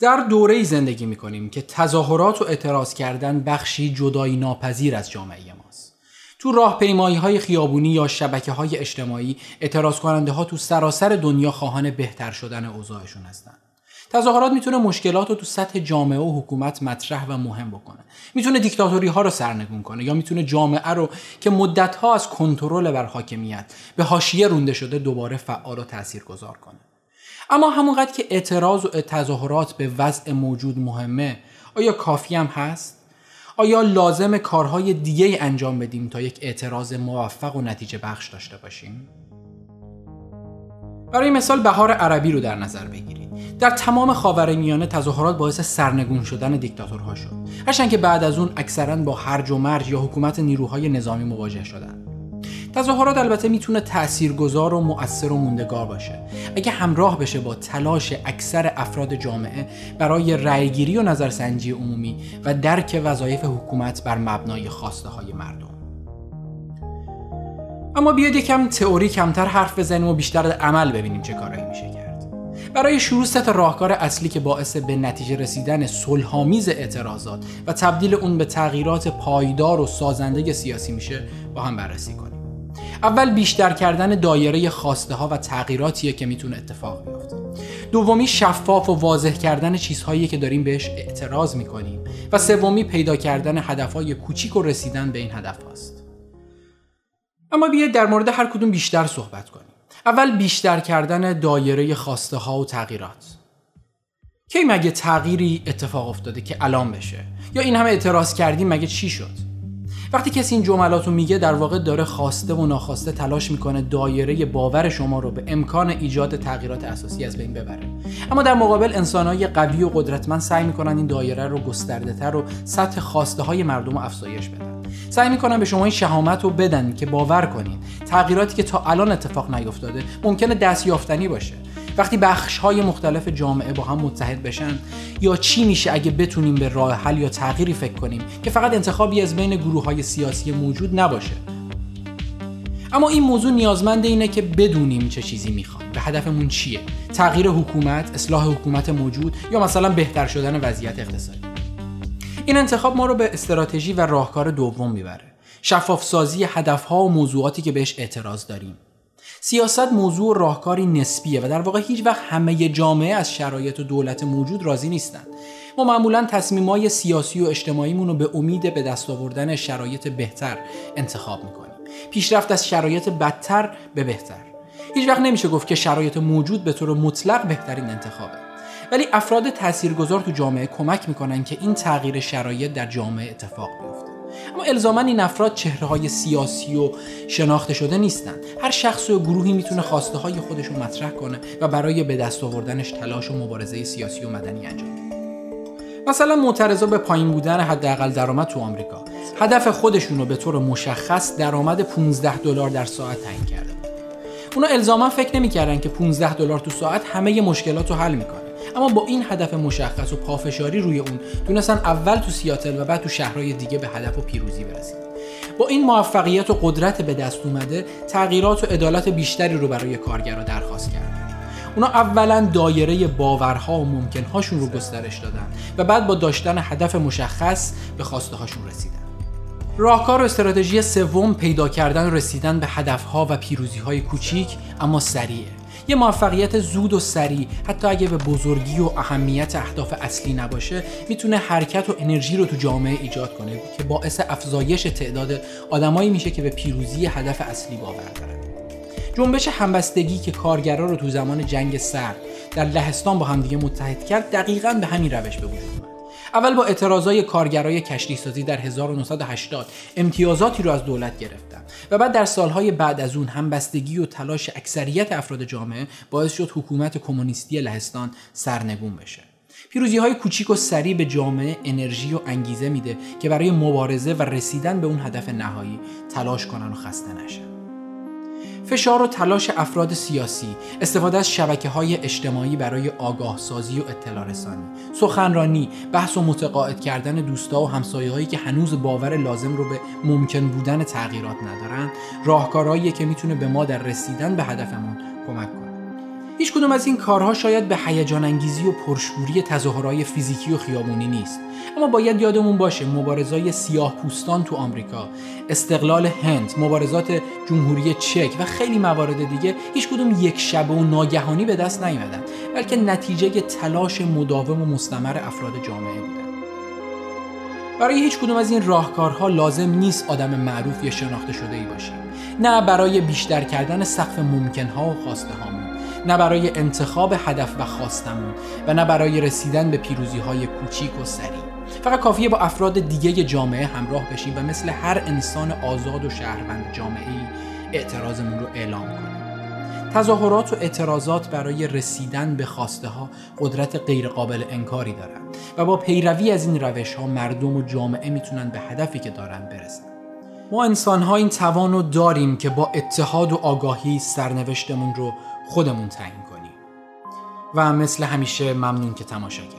در دوره زندگی می کنیم که تظاهرات و اعتراض کردن بخشی جدایی ناپذیر از جامعه ماست. تو راهپیمایی های خیابونی یا شبکه های اجتماعی اعتراض کننده ها تو سراسر دنیا خواهان بهتر شدن اوضاعشون هستند. تظاهرات می‌تونه مشکلات رو تو سطح جامعه و حکومت مطرح و مهم بکنه می‌تونه دیکتاتوری ها رو سرنگون کنه یا می‌تونه جامعه رو که مدت ها از کنترل بر حاکمیت به حاشیه رونده شده دوباره فعال و تاثیرگذار کنه اما همونقدر که اعتراض و تظاهرات به وضع موجود مهمه آیا کافی هم هست؟ آیا لازم کارهای دیگه انجام بدیم تا یک اعتراض موفق و نتیجه بخش داشته باشیم؟ برای مثال بهار عربی رو در نظر بگیرید. در تمام خاورمیانه تظاهرات باعث سرنگون شدن دیکتاتورها شد. هرچند که بعد از اون اکثرا با هرج و مرج یا حکومت نیروهای نظامی مواجه شدن تظاهرات البته می‌تونه تاثیرگذار و مؤثر و موندگار باشه. اگه همراه بشه با تلاش اکثر افراد جامعه برای رأیگیری و نظرسنجی عمومی و درک وظایف حکومت بر مبنای خواسته های مردم. اما بیاید یکم تئوری کمتر حرف بزنیم و بیشتر عمل ببینیم چه کارایی میشه کرد. برای شروع ست راهکار اصلی که باعث به نتیجه رسیدن صلحآمیز اعتراضات و تبدیل اون به تغییرات پایدار و سازنده سیاسی میشه با هم بررسی کنیم. اول بیشتر کردن دایره خواسته ها و تغییراتیه که می‌تونه اتفاق بیفته. دومی شفاف و واضح کردن چیزهایی که داریم بهش اعتراض می‌کنیم و سومی پیدا کردن هدفهای کوچیک و رسیدن به این هدف هاست. اما بیاید در مورد هر کدوم بیشتر صحبت کنیم. اول بیشتر کردن دایره خواسته ها و تغییرات. کی مگه تغییری اتفاق افتاده که الان بشه؟ یا این همه اعتراض کردیم مگه چی شد؟ وقتی کسی این جملات رو میگه در واقع داره خواسته و ناخواسته تلاش می‌کنه دایره باور شما رو به امکان ایجاد تغییرات اساسی از بین ببره. اما در مقابل انسانهای قوی و قدرتمند سعی می‌کنن این دایره رو گسترده تر و سطح خواسته های مردم رو افزایش بدن. سعی می‌کنن به شما این شهامت رو بدن که باور کنید. تغییراتی که تا الان اتفاق نیفتاده ممکنه دست یافتنی باشه. وقتی بخش های مختلف جامعه با هم متحد بشن یا چی میشه اگه بتونیم به راه حل یا تغییری فکر کنیم که فقط انتخابی از بین گروه های سیاسی موجود نباشه؟ اما این موضوع نیازمند اینه که بدونیم چه چیزی می‌خوام. به هدفمون چیه؟ تغییر حکومت اصلاح حکومت موجود یا مثلا بهتر شدن وضعیت اقتصادی؟ این انتخاب ما رو به استراتژی و راهکار دوم می‌بره. شفاف سازی هدفها و موضوعاتی که بهش اعتراض داریم. سیاست موضوع و راهکاری نسبیه و در واقع هیچ وقت همه جامعه از شرایط و دولت موجود راضی نیستند. ما معمولا تصمیمای سیاسی و اجتماعیمون رو به امید به دست آوردن شرایط بهتر انتخاب می‌کنیم. پیشرفت از شرایط بدتر به بهتر. هیچ وقت نمیشه گفت که شرایط موجود به طور مطلق بهترین انتخابه. ولی افراد تاثیرگذار تو جامعه کمک می‌کنن که این تغییر شرایط در جامعه اتفاق بیفته. اما الزاما این افراد چهره های سیاسی و شناخته شده نیستند. هر شخص و گروهی می‌تونه خواسته های خودش رو مطرح کنه و برای به دست آوردنش تلاش و مبارزه سیاسی و مدنی انجام بده. مثلا معترضا به پایین بودن حداقل درآمد تو آمریکا. هدف خودشون رو به طور مشخص درآمد 15 دلار در ساعت تعیین کرده اونا الزاما فکر نمی‌کردن که 15 دلار تو ساعت همه مشکلات رو حل می‌کنه. اما با این هدف مشخص و پافشاری روی اون تونستن اول تو سیاتل و بعد تو شهرهای دیگه به هدف و پیروزی برسن. با این موفقیت و قدرت به دست اومده تغییرات و عدالت بیشتری رو برای کارگرا درخواست کردن. اونا اولا دایره باورها و ممکنهاشون رو گسترش دادن و بعد با داشتن هدف مشخص به خواسته هاشون رسیدن. راهکار و استراتژی سوم پیدا کردن و رسیدن به هدفها و پیروزی های کوچیک اما سریعه یه موفقیت زود و سریع. حتی اگه به بزرگی و اهمیت اهداف اصلی نباشه می‌تونه حرکت و انرژی رو تو جامعه ایجاد کنه که باعث افزایش تعداد آدمایی میشه که به پیروزی هدف اصلی باور دارن. جنبش همبستگی که کارگرا رو تو زمان جنگ سرد در لهستان با همدیگه متحد کرد دقیقا به همین روش به وجود اول با اعتراضای کارگرای کشتی سازی در 1980 امتیازاتی رو از دولت گرفتن و بعد در سالهای بعد از اون همبستگی و تلاش اکثریت افراد جامعه باعث شد حکومت کمونیستی لهستان سرنگون بشه. پیروزی های کوچیک و سریع به جامعه انرژی و انگیزه میده که برای مبارزه و رسیدن به اون هدف نهایی تلاش کنن و خسته نشن. فشار و تلاش افراد سیاسی استفاده از شبکه های اجتماعی برای آگاه سازی و اطلاع رسانی سخنرانی بحث و متقاعد کردن دوستا و همسایه هایی که هنوز باور لازم رو به ممکن بودن تغییرات ندارن راهکارهایی که می‌تونه به ما در رسیدن به هدفمون هیچ کدوم از این کارها شاید به هیجان انگیزی و پرشوری تظاهرهای فیزیکی و خیابونی نیست. اما باید یادمون باشه مبارزای سیاه پوستان تو آمریکا استقلال هند مبارزات جمهوری چک و خیلی موارد دیگه هیچ کدوم یک شبه و ناگهانی به دست نیومدن بلکه نتیجه تلاش مداوم و مستمر افراد جامعه بودن برای هیچ کدوم از این راهکارها لازم نیست آدم معروف یا شناخته شده ای باشیم نه برای بیشتر کردن سقف ممکنها و خواسته هامون. نه برای انتخاب هدف و خواستمون و نه برای رسیدن به پیروزی های کوچیک و سریع. فقط کافیه با افراد دیگه جامعه همراه بشیم و مثل هر انسان آزاد و شهروند جامعه اعتراضمون رو اعلام کنیم. تظاهرات و اعتراضات برای رسیدن به خواسته ها قدرت غیرقابل انکاری دارن و با پیروی از این روش ها مردم و جامعه می‌تونن به هدفی که دارن برسن. ما انسان ها این توان رو داریم که با اتحاد و آگاهی سرنوشتمون رو خودمون تعیین کنیم. و مثل همیشه ممنون که تماشا کرد